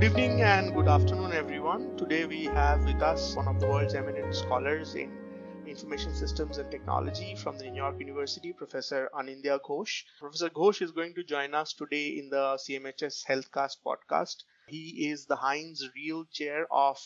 Good evening and good afternoon, everyone. Today we have with us one of the world's eminent scholars in information systems and technology from the New York University, Professor Anindya Ghose. Professor Ghose is going to join us today in the CMHS Healthcast podcast. He is the Heinz Riehl Chair of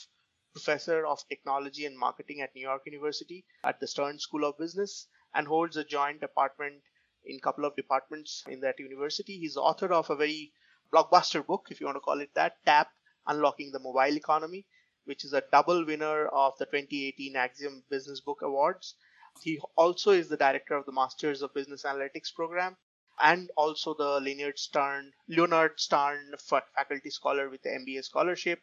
Professor of Technology and Marketing at New York University at the Stern School of Business and holds a joint appointment in a couple of departments in that university. He's author of a very blockbuster book, if you want to call it that, TAP Unlocking the Mobile Economy, which is a double winner of the 2018 Axiom Business Book Awards. He also is the director of the Masters of Business Analytics program and also the Leonard Stern, Leonard Stern Faculty Scholar with the MBA scholarship.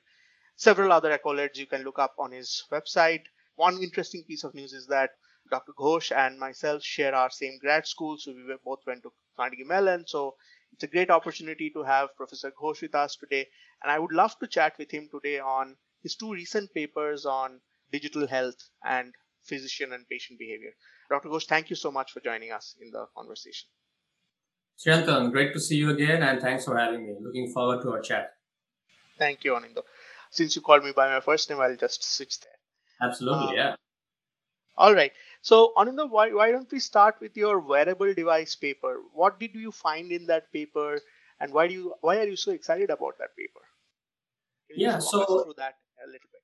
Several other accolades you can look up on his website. One interesting piece of news is that Dr. Ghose and myself share our same grad school, so we both went to Carnegie Mellon. So it's a great opportunity to have Professor Ghose with us today. And I would love to chat with him today on his two recent papers on digital health and physician and patient behavior. Dr. Ghose, thank you so much for joining us in the conversation. Chirantan, great to see you again and thanks for having me. Looking forward to our chat. Thank you, Anindo. Since you called me by my first name, I'll just switch there. Absolutely, um, yeah. All right. So, Ananda, why, why don't we start with your wearable device paper? What did you find in that paper, and why do you why are you so excited about that paper? yeah, so through that a little bit.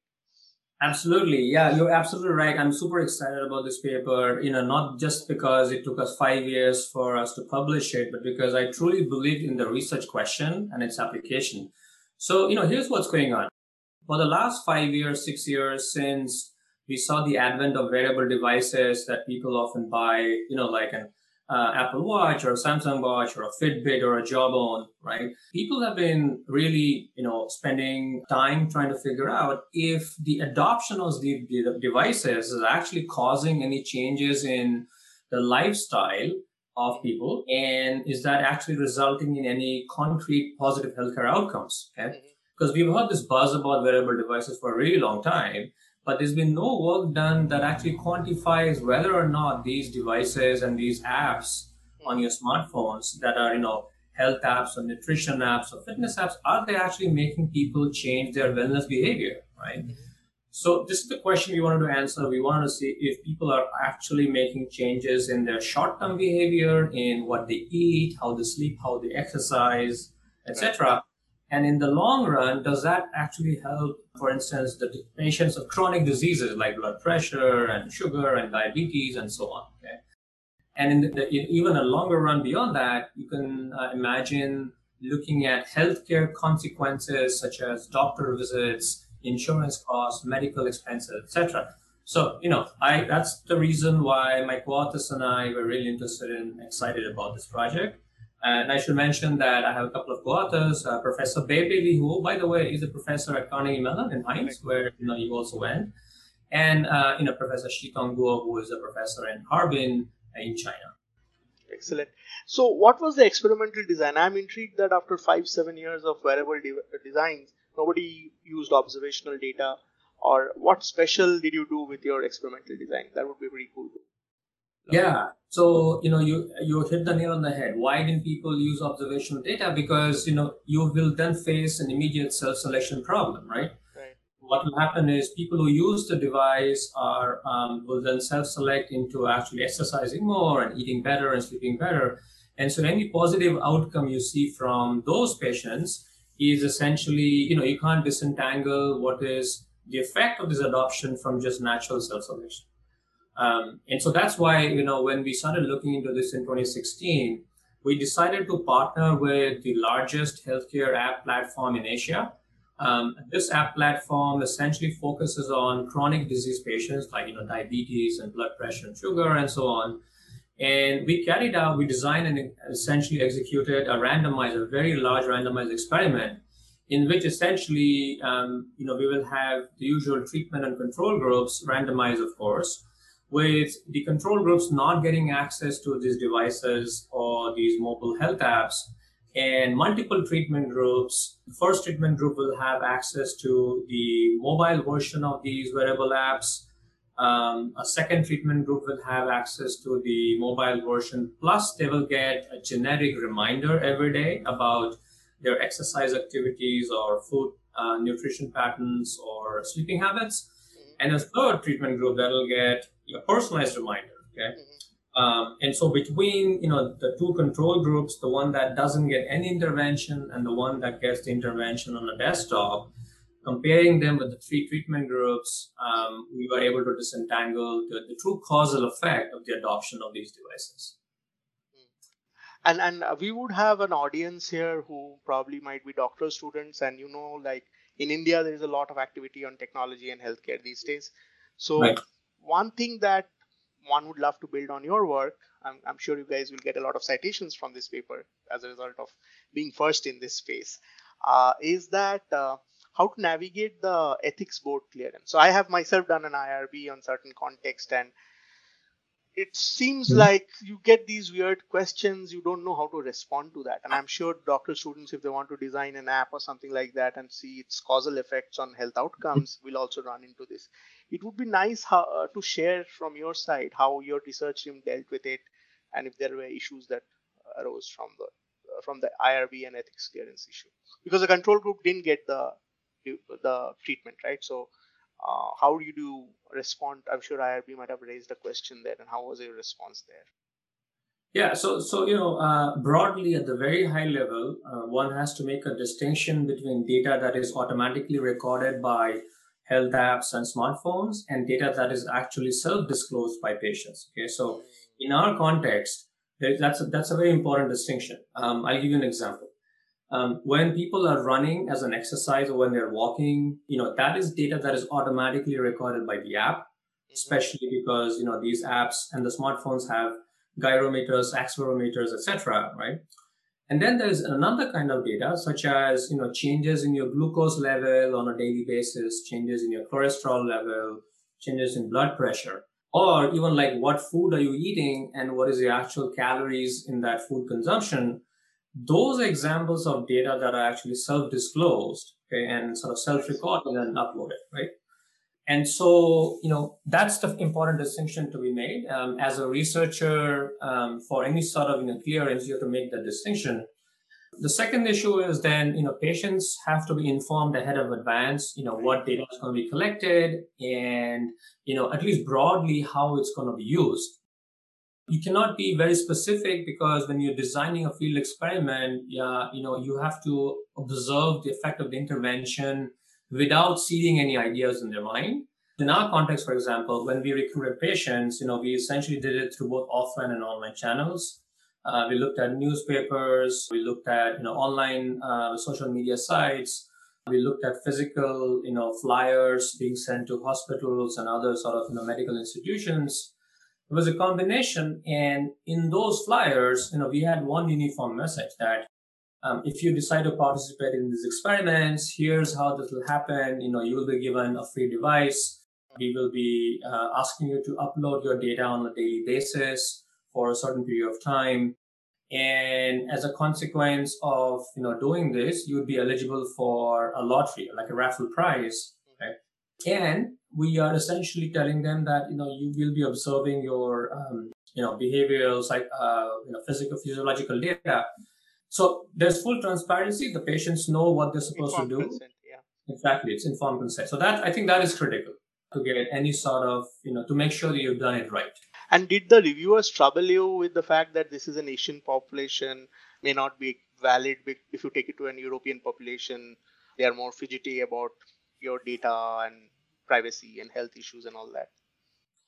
Absolutely, yeah, you're absolutely right. I'm super excited about this paper. You know, not just because it took us five years for us to publish it, but because I truly believe in the research question and its application. So, you know, here's what's going on. For the last five years, six years since we saw the advent of wearable devices that people often buy, you know, like an uh, Apple Watch or a Samsung Watch or a Fitbit or a Jawbone, right? People have been really, you know, spending time trying to figure out if the adoption of the, the devices is actually causing any changes in the lifestyle of people and is that actually resulting in any concrete positive healthcare outcomes okay mm-hmm. because we've heard this buzz about wearable devices for a really long time but there's been no work done that actually quantifies whether or not these devices and these apps on your smartphones that are, you know, health apps or nutrition apps or fitness apps, are they actually making people change their wellness behavior, right? Mm-hmm. So this is the question we wanted to answer. We wanted to see if people are actually making changes in their short-term behavior, in what they eat, how they sleep, how they exercise, etc. And in the long run, does that actually help, for instance, the patients of chronic diseases like blood pressure and sugar and diabetes and so on? Okay. And in, the, in even a longer run beyond that, you can uh, imagine looking at healthcare consequences such as doctor visits, insurance costs, medical expenses, etc. So, you know, I that's the reason why my co-authors and I were really interested and excited about this project. And I should mention that I have a couple of co-authors, uh, Professor Bailey, who, by the way, is a professor at Carnegie Mellon in Heinz, where you know you also went, and uh, you know Professor Xitong Guo, who is a professor in Harbin in China. Excellent. So, what was the experimental design? I'm intrigued that after five, seven years of wearable de- designs, nobody used observational data. Or what special did you do with your experimental design? That would be pretty cool. Yeah. So, you know, you you hit the nail on the head. Why didn't people use observational data? Because, you know, you will then face an immediate self-selection problem, right? What will happen is people who use the device are um, will then self-select into actually exercising more and eating better and sleeping better. And so any positive outcome you see from those patients is essentially, you know, you can't disentangle what is the effect of this adoption from just natural self-selection. Um, and so that's why, you know, when we started looking into this in 2016, we decided to partner with the largest healthcare app platform in Asia. Um, this app platform essentially focuses on chronic disease patients like, you know, diabetes and blood pressure and sugar and so on. And we carried out, we designed and essentially executed a randomized, a very large randomized experiment in which essentially, um, you know, we will have the usual treatment and control groups randomized, of course with the control groups not getting access to these devices or these mobile health apps and multiple treatment groups. The first treatment group will have access to the mobile version of these wearable apps. Um, a second treatment group will have access to the mobile version, plus they will get a generic reminder every day about their exercise activities or food uh, nutrition patterns or sleeping habits, mm-hmm. and a third treatment group that will get a personalized reminder. Okay. Mm-hmm. Um, and so between you know the two control groups, the one that doesn't get any intervention and the one that gets the intervention on a desktop, comparing them with the three treatment groups, um, we were able to disentangle the, the, true causal effect of the adoption of these devices. And and uh, we would have an audience here who probably might be doctoral students, and you know, like in India, there is a lot of activity on technology and healthcare these days. So right. One thing that one would love to build on your work. I'm, I'm, sure you guys will get a lot of citations from this paper as a result of being first in this space. Uh, is that uh, how to navigate the ethics board clearance. So I have myself done an IRB on certain context and it seems mm-hmm. like you get these weird questions you don't know how to respond to that and i'm sure doctor students if they want to design an app or something like that and see its causal effects on health outcomes will also run into this it would be nice how, uh, to share from your side how your research team dealt with it and if there were issues that arose from the uh, from the irb and ethics clearance issue because the control group didn't get the the treatment, right? So uh, how do you respond? I'm sure IRB might have raised a question there, and how was your response there? Yeah, so so you know, uh, broadly at the very high level, uh, one has to make a distinction between data that is automatically recorded by health apps and smartphones and data that is actually self-disclosed by patients. Okay, so in our context, that's a, that's a very important distinction. Um, I'll give you an example. Um, when people are running as an exercise or when they're walking, you know, that is data that is automatically recorded by the app, mm-hmm. especially because, you know, these apps and the smartphones have gyrometers, accelerometers, etc. right? And then there's another kind of data, such as, you know, changes in your glucose level on a daily basis, changes in your cholesterol level, changes in blood pressure, or even like what food are you eating and what is the actual calories in that food consumption those examples of data that are actually self-disclosed okay, and sort of self-recorded and uploaded, right? And so, you know, that's the important distinction to be made. Um, as a researcher, um, for any sort of you know, clearance, you have to make that distinction. The second issue is then, you know, patients have to be informed ahead of advance, you know, what data is going to be collected and, you know, at least broadly how it's going to be used you cannot be very specific because when you're designing a field experiment, yeah, you know, you have to observe the effect of the intervention without seeding any ideas in their mind. In our context, for example, when we recruited patients, you know, we essentially did it through both offline and online channels. Uh, we looked at newspapers, we looked at you know online uh, social media sites, we looked at physical you know flyers being sent to hospitals and other sort of you know medical institutions it was a combination. And in those flyers, you know, we had one uniform message that um, if you decide to participate in these experiments, here's how this will happen. You know, you will be given a free device. We will be uh, asking you to upload your data on a daily basis for a certain period of time. And as a consequence of, you know, doing this, you would be eligible for a lottery, like a raffle prize. Right? And we are essentially telling them that you know you will be observing your um, you know behavioral like uh, you know physical physiological data so there's full transparency. The patients know what they're supposed informed to do. Consent, yeah. exactly. It's informed consent. So that i think that is critical to get any sort of you know to make sure that you've done it right. And did the reviewers trouble you with the fact that this is an asian population may not be valid if you take it to an european population they are more fidgety about your data and privacy and health issues and all that?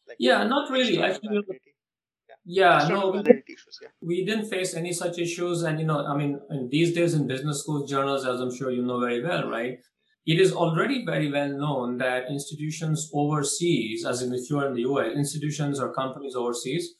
Like yeah not really yeah no we, issues, yeah. we didn't face any such issues and you know i mean these days in business school journals as i'm sure you know very well right it is already very well known that institutions overseas as in if you're in the us institutions or companies overseas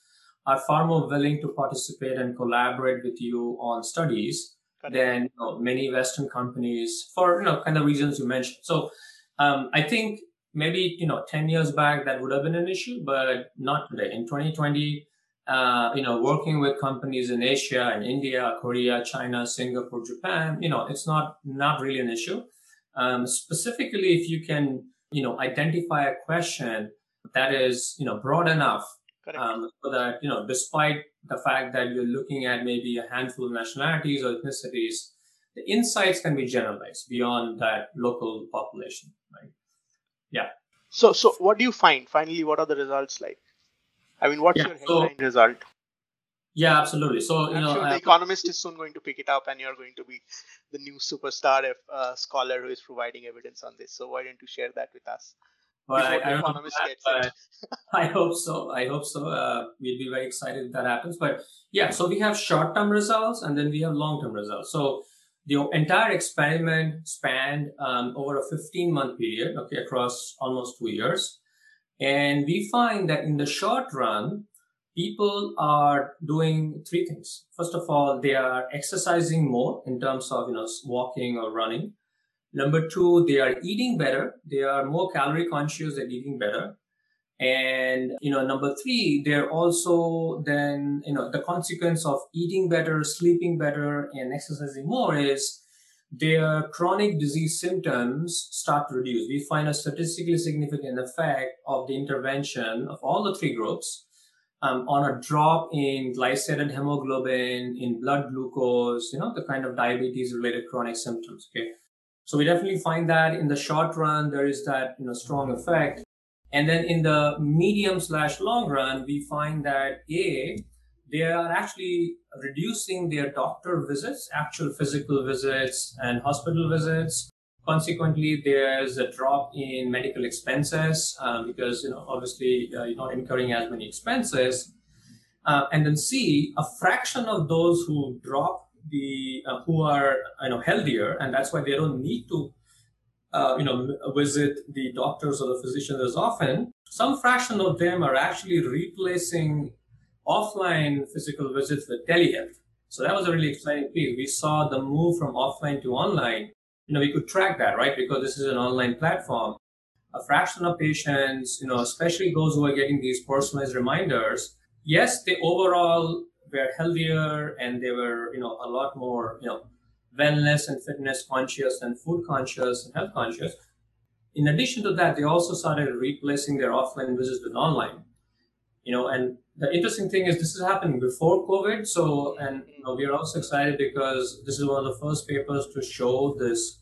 are far more willing to participate and collaborate with you on studies than you know, many western companies for you know kind of reasons you mentioned. So um, i think maybe you know 10 years back that would have been an issue but not today. In 2020 uh, you know working with companies in asia and india korea china singapore japan you know it's not not really an issue um, specifically if you can you know identify a question that is you know broad enough um, so that you know despite the fact that you're looking at maybe a handful of nationalities or ethnicities the insights can be generalized beyond that local population, right? Yeah. So, so what do you find? Finally, what are the results like? I mean, what's yeah, your headline so, result? Yeah, absolutely. So, you I'm know, sure the uh, Economist is soon going to pick it up, and you're going to be the new superstar uh, scholar who is providing evidence on this. So, why don't you share that with us? Well, I, I, that, I, hope so. I hope so. Uh, we'll be very excited if that happens. But yeah, so we have short-term results and then we have long-term results. So the entire experiment spanned um, over a 15-month period, okay, across almost two years. And we find that in the short run, people are doing three things. First of all, they are exercising more in terms of, you know, walking or running. Number two, they are eating better. They are more calorie conscious. They're eating better. And, you know, number three, they're also then, you know, the consequence of eating better, sleeping better, and exercising more is their chronic disease symptoms start to reduce. We find a statistically significant effect of the intervention of all the three groups um, on a drop in glycated hemoglobin, in blood glucose, you know, the kind of diabetes related chronic symptoms. Okay. So we definitely find that in the short run, there is that, you know, strong effect. And then in the medium slash long run, we find that A, they are actually reducing their doctor visits, actual physical visits and hospital visits. Consequently, there's a drop in medical expenses uh, because, you know, obviously uh, you're not incurring as many expenses. Uh, and then C, a fraction of those who drop the uh, who are you know healthier, and that's why they don't need to uh, you know visit the doctors or the physicians as often. Some fraction of them are actually replacing offline physical visits with telehealth. So that was a really exciting piece. We saw the move from offline to online. You know, we could track that, right? Because this is an online platform. A fraction of patients, you know, especially those who are getting these personalized reminders, yes, they overall were healthier and they were, you know, a lot more, you know, wellness and fitness conscious and food conscious and health conscious. In addition to that, they also started replacing their offline visits with online. You know, and the interesting thing is this is happening before COVID. So, and you know, we are also excited because this is one of the first papers to show this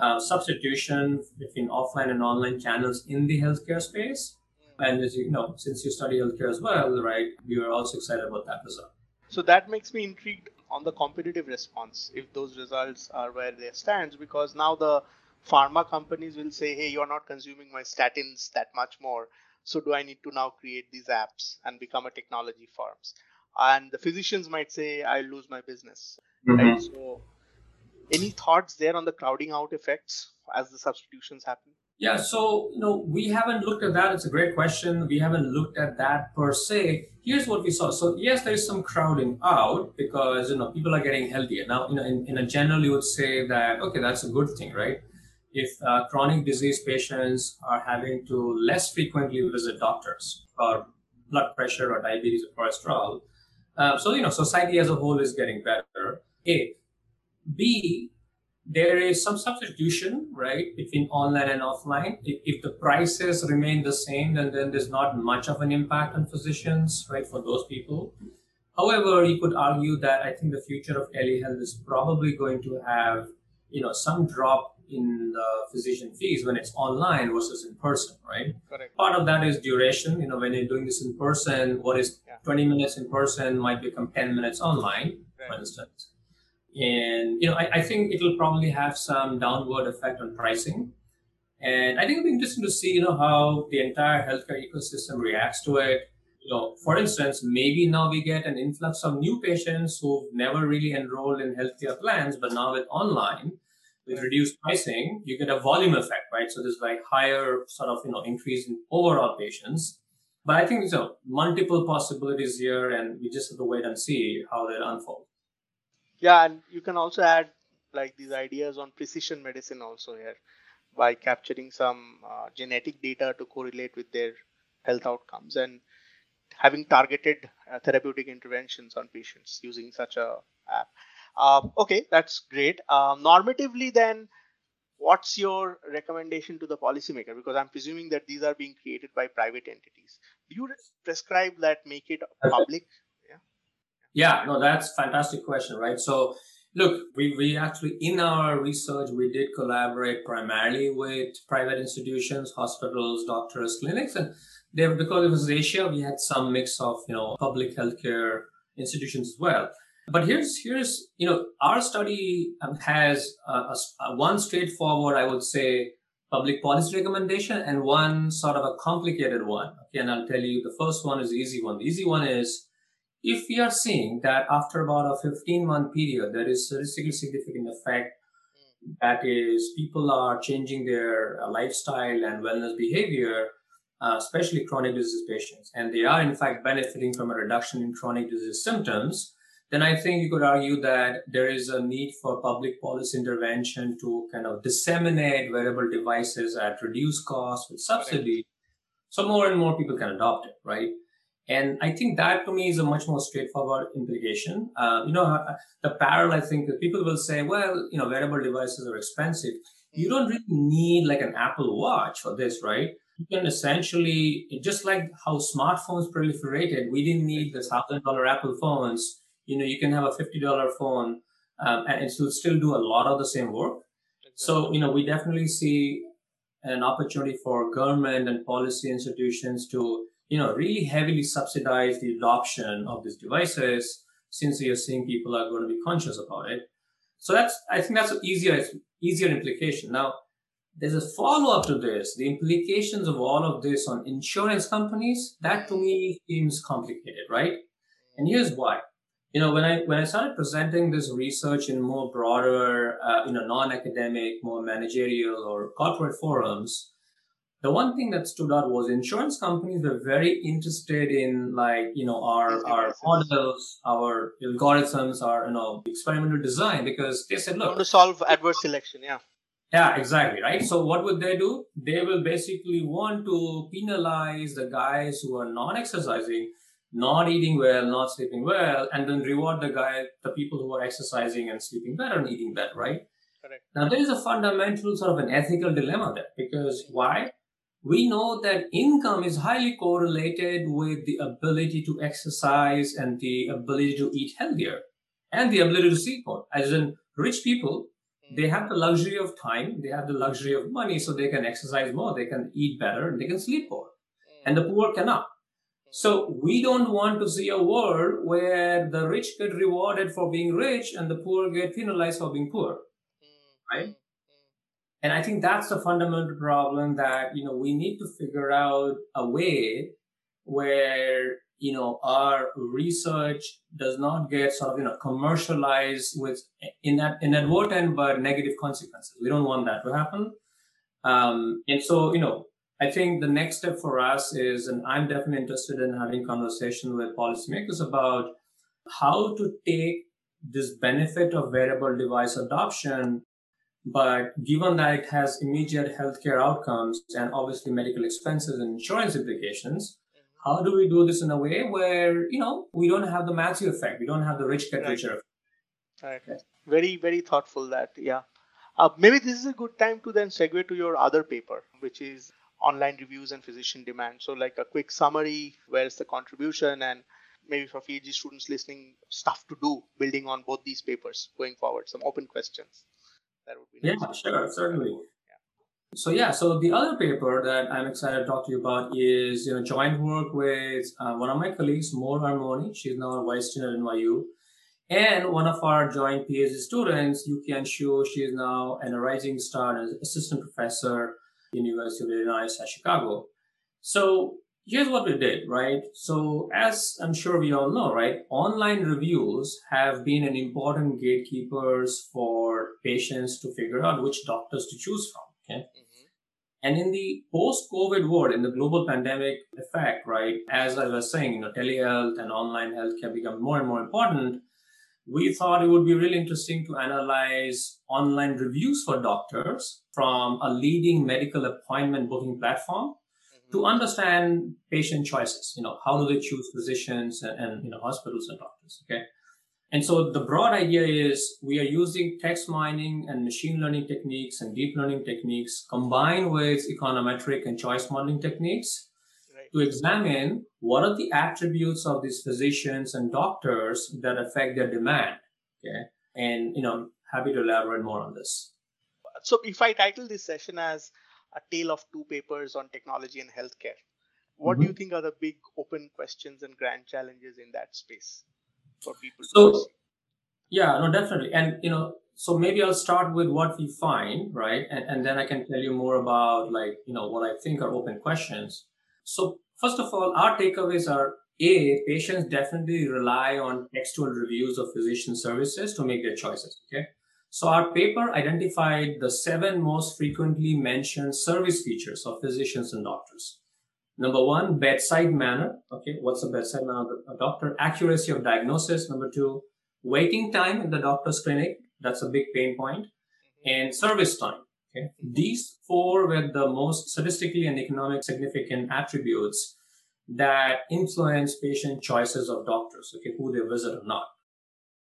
uh, substitution between offline and online channels in the healthcare space. And as you know, since you study healthcare as well, right, we are also excited about that result. So that makes me intrigued on the competitive response if those results are where they stand, because now the pharma companies will say, hey, you're not consuming my statins that much more. So do I need to now create these apps and become a technology firms? And the physicians might say, I'll lose my business. Mm-hmm. Right? So any thoughts there on the crowding out effects as the substitutions happen? Yeah, so you know we haven't looked at that. It's a great question. We haven't looked at that per se. Here's what we saw. So yes, there is some crowding out because you know people are getting healthier now. You know, in, in a general, you would say that okay, that's a good thing, right? If uh, chronic disease patients are having to less frequently visit doctors for blood pressure or diabetes or cholesterol, uh, so you know society as a whole is getting better. A, B, there is some substitution, right, between online and offline. If, if, the prices remain the same, then, then there's not much of an impact on physicians, right, for those people. However, you could argue that I think the future of telehealth is probably going to have, you know, some drop in the physician fees when it's online versus in person, right? Correct. Part of that is duration. You know, when you're doing this in person, what is yeah. 20 minutes in person might become 10 minutes online, right. for instance. And you know, I, I think it'll probably have some downward effect on pricing. And I think it'll be interesting to see, you know, how the entire healthcare ecosystem reacts to it. You know, for instance, maybe now we get an influx of new patients who've never really enrolled in healthcare plans, but now with online, with reduced pricing, you get a volume effect, right? So there's like higher sort of, you know, increase in overall patients. But I think there's a multiple possibilities here, and we just have to wait and see how they unfold yeah and you can also add like these ideas on precision medicine also here by capturing some uh, genetic data to correlate with their health outcomes and having targeted uh, therapeutic interventions on patients using such a uh, okay that's great um, normatively then what's your recommendation to the policymaker because i'm presuming that these are being created by private entities do you prescribe that make it public Yeah. yeah, no, that's fantastic question, right? So, Look, we, we actually, in our research, we did collaborate primarily with private institutions, hospitals, doctors, clinics. And they, because it was Asia, we had some mix of, you know, public healthcare institutions as well. But here's, here's, you know, our study um, has a, a, a one straightforward, I would say, public policy recommendation and one sort of a complicated one. Okay. And I'll tell you the first one is the easy one. The easy one is if we are seeing that after about a 15 month period, there is statistically significant effect that is people are changing their uh, lifestyle and wellness behavior, uh, especially chronic disease patients, and they are in fact benefiting from a reduction in chronic disease symptoms, then I think you could argue that there is a need for public policy intervention to kind of disseminate wearable devices at reduced cost with subsidy. So more and more people can adopt it, right? And I think that to me is a much more straightforward implication. Uh, you know, uh, the parallel, I think that people will say, well, you know, wearable devices are expensive. You don't really need like an Apple Watch for this, right? You can essentially, just like how smartphones proliferated, we didn't need the thousand dollar Apple phones. You know, you can have a fifty dollar phone, um, and it will still do a lot of the same work. Exactly. So, you know, we definitely see an opportunity for government and policy institutions to you know, really heavily subsidize the adoption of these devices since you're seeing people are going to be conscious about it. So that's, I think that's an easier, easier implication. Now, there's a follow up to this. The implications of all of this on insurance companies, that to me seems complicated, right? And here's why. You know, when I when I started presenting this research in more broader, uh, you know, non-academic, more managerial or corporate forums, the one thing that stood out was insurance companies were very interested in like you know our our models our algorithms our you know experimental design because they said look to solve adverse selection yeah. Yeah exactly right? So what would they do? They will basically want to penalize the guys who are not exercising not eating well not sleeping well and then reward the guy the people who are exercising and sleeping better and eating better right Correct. now there is a fundamental sort of an ethical dilemma there because why we know that income is highly correlated with the ability to exercise and the ability to eat healthier and the ability to sleep more. As in, rich people, they have the luxury of time, they have the luxury of money, so they can exercise more, they can eat better, and they can sleep more. And the poor cannot. So we don't want to see a world where the rich get rewarded for being rich and the poor get penalized for being poor. Right? And I think that's the fundamental problem that, you know, we need to figure out a way where, you know, our research does not get sort of, you know, commercialized with inadvertent but negative consequences. We don't want that to happen. Um, and so, you know, I think the next step for us is, and I'm definitely interested in having conversation with policymakers about how to take this benefit of wearable device adoption but given that it has immediate healthcare outcomes and obviously medical expenses and insurance implications, how do we do this in a way where, you know, we don't have the Matthew effect? We don't have the rich get richer right. Right. Very, very thoughtful that, yeah. Uh, maybe this is a good time to then segue to your other paper, which is online reviews and physician demand. So, like a quick summary, where's the contribution, and maybe for PhD students listening, stuff to do building on both these papers going forward, some open questions that would be nice. Yeah, sure, certainly. Yeah. So yeah, so the other paper that I'm excited to talk to you about is you know joint work with uh, one of my colleagues, Mor Armony. She's now a vice student at NYU, and one of our joint PhD students, Yuqian Xu. She is now an rising star and assistant professor University of Illinois at Chicago. So here's what we did, right? So as I'm sure we all know, right, online reviews have been an important gatekeepers for patients to figure out which doctors to choose from. Okay. Mm-hmm. And in the post-COVID world, in the global pandemic effect, right, as I was saying, you know, telehealth and online health can become more and more important. We thought it would be really interesting to analyze online reviews for doctors from a leading medical appointment booking platform mm-hmm. to understand patient choices. You know, how do they choose physicians and, and, you know hospitals and doctors? Okay, and so the broad idea is we are using text mining and machine learning techniques and deep learning techniques combined with econometric and choice modeling techniques. To examine what are the attributes of these physicians and doctors that affect their demand. Okay. And you know, happy to elaborate more on this. So, if I title this session as a tale of two papers on technology and healthcare, what mm-hmm. do you think are the big open questions and grand challenges in that space for people? So, yeah, no, definitely. And you know, so maybe I'll start with what we find, right? And, and then I can tell you more about like, you know, what I think are open questions. So first of all, our takeaways are A, patients definitely rely on textual reviews of physician services to make their choices. Okay. So our paper identified the seven most frequently mentioned service features of physicians and doctors. Number one, bedside manner. Okay. What's the bedside manner a doctor? Accuracy of diagnosis. Number two, waiting time in the doctor's clinic. That's a big pain point. And service time. Okay. These four were the most statistically and economic significant attributes that influence patient choices of doctors, okay, who they visit or not.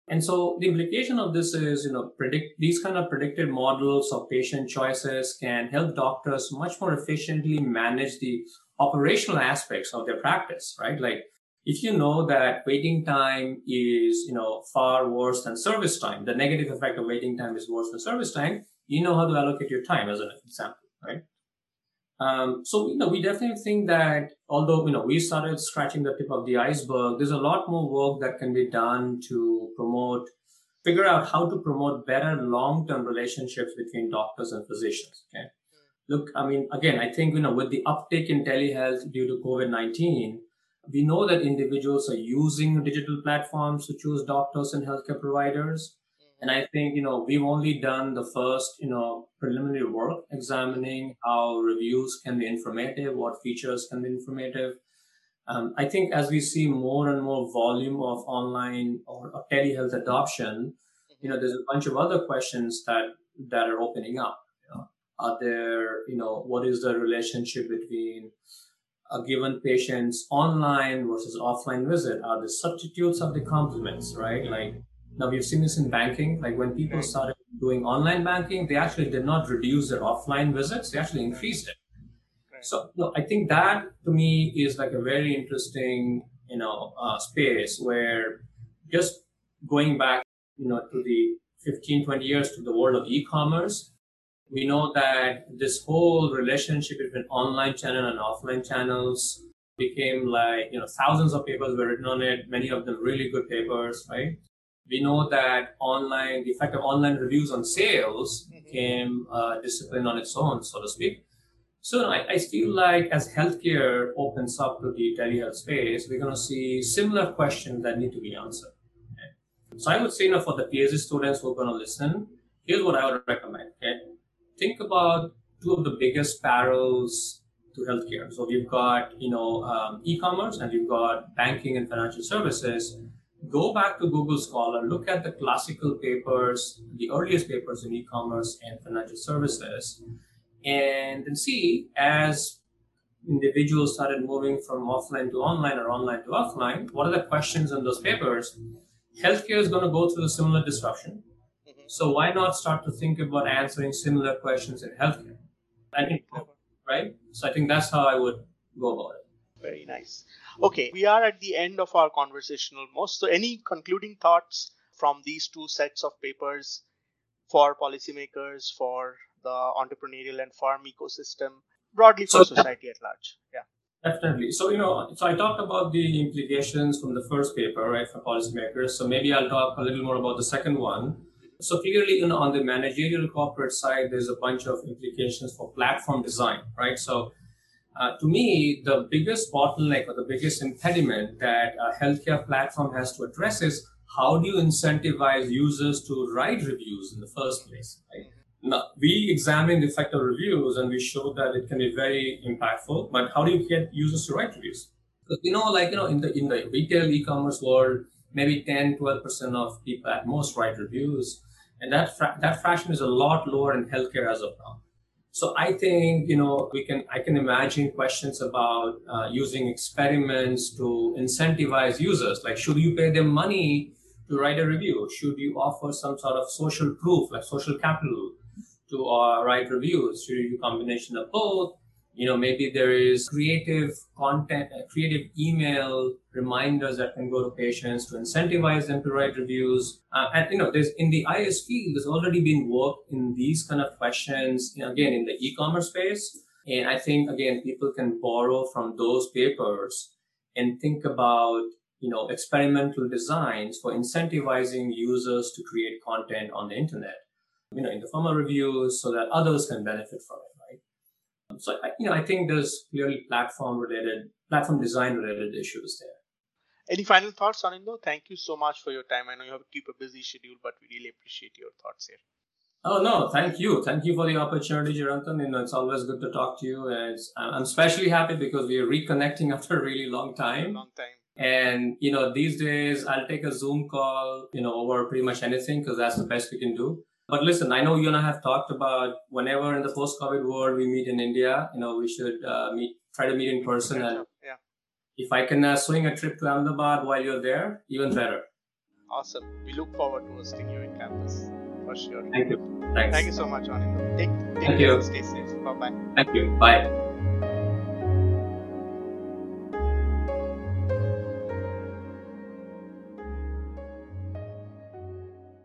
And so the implication of this is, you know, predict these kind of predicted models of patient choices can help doctors much more efficiently manage the operational aspects of their practice, right? Like if you know that waiting time is, you know, far worse than service time, the negative effect of waiting time is worse than service time, you know how to allocate your time as an example, right? Um, so, you know, we definitely think that although, you know, we started scratching the tip of the iceberg, there's a lot more work that can be done to promote, figure out how to promote better long-term relationships between doctors and physicians. Okay. Look, I mean, again, I think, you know, with the uptake in telehealth due to COVID-19, we know that individuals are using digital platforms to choose doctors and healthcare providers. And I think, you know, we've only done the first, you know, preliminary work examining how reviews can be informative, what features can be informative. Um, I think as we see more and more volume of online or, or telehealth adoption, you know, there's a bunch of other questions that that are opening up. You know, are there, you know, what is the relationship between a given patient's online versus offline visit? Are the substitutes of the complements, right? Like now we've seen this in banking. Like when people started doing online banking, they actually did not reduce their offline visits; they actually increased it. So know, I think that to me is like a very interesting, you know, uh, space where just going back, you know, to the 15, 20 years to the world of e-commerce, we know that this whole relationship between online channel and offline channels became like, you know, thousands of papers were written on it, many of them really good papers, right? We know that online, the effect of online reviews on sales mm-hmm. became a discipline on its own, so to speak. So I, I feel like as healthcare opens up to the telehealth space, we're going to see similar questions that need to be answered. Okay? So I would say, you know, for the PhD students who are going to listen, here's what I would recommend. Okay, think about two of the biggest barrels to healthcare. So we've got, you know, um, e-commerce and we've got banking and financial services go back to Google Scholar, look at the classical papers, the earliest papers in e-commerce and financial services, and then see as individuals started moving from offline to online or online to offline, what are the questions in those papers? Healthcare is going to go through a similar disruption. Mm-hmm. So why not start to think about answering similar questions in healthcare? I think, right? So I think that's how I would go about it. Very nice. Mm-hmm. Okay, we are at the end of our conversation almost. So, any concluding thoughts from these two sets of papers for policymakers, for the entrepreneurial and farm ecosystem, broadly for so, society at large? Yeah. Definitely. So, you know, so I talked about the implications from the first paper, right, for policymakers. So maybe I'll talk a little more about the second one. So clearly, you know, on the managerial corporate side, there's a bunch of implications for platform design, right? So uh, to me, the biggest bottleneck or the biggest impediment that a healthcare platform has to address is how do you incentivize users to write reviews in the first place? Right? Now, we examined the effect of reviews and we showed that it can be very impactful, but how do you get users to write reviews? Because you know, like you know, in the in the retail e-commerce world, maybe 10, 12% of people at most write reviews. And that fra- that fraction is a lot lower in healthcare as of now. So I think you know we can I can imagine questions about uh, using experiments to incentivize users. Like, should you pay them money to write a review? Should you offer some sort of social proof, like social capital, to uh, write reviews? Should you combination of both? You know maybe there is creative content creative email reminders that can go to patients to incentivize them to write reviews. Uh, and you know there's in the is field there's already been work in these kind of questions you know, again in the e-commerce space. And i think again people can borrow from those papers and think about you know experimental designs for incentivizing users to create content on the internet you know in the form of reviews so that others can benefit from it so I, you know, I think there's clearly platform related, platform design related issues there. Any final thoughts, on Anindo? Thank you so much for your time. I know you have to keep a busy schedule, but we really appreciate your thoughts here. Oh no, thank you, thank you for the opportunity, Chirantan. You know, it's always good to talk to you, and I'm especially happy because we are reconnecting after a really long time. Long time. And you know, these days I'll take a Zoom call, you know, over pretty much anything because that's the best we can do. But listen, I know you and I have talked about whenever in the post-COVID world we meet in India, you know, we should uh, meet, try to meet in person. And yeah. if I can uh, swing a trip to Ahmedabad while you're there, even better. Awesome. We look forward to hosting you in campus for sure. Thank you. Thanks. Thank you so much, Anand. Take, take Thank care you. stay safe. Bye bye. Thank you. Bye.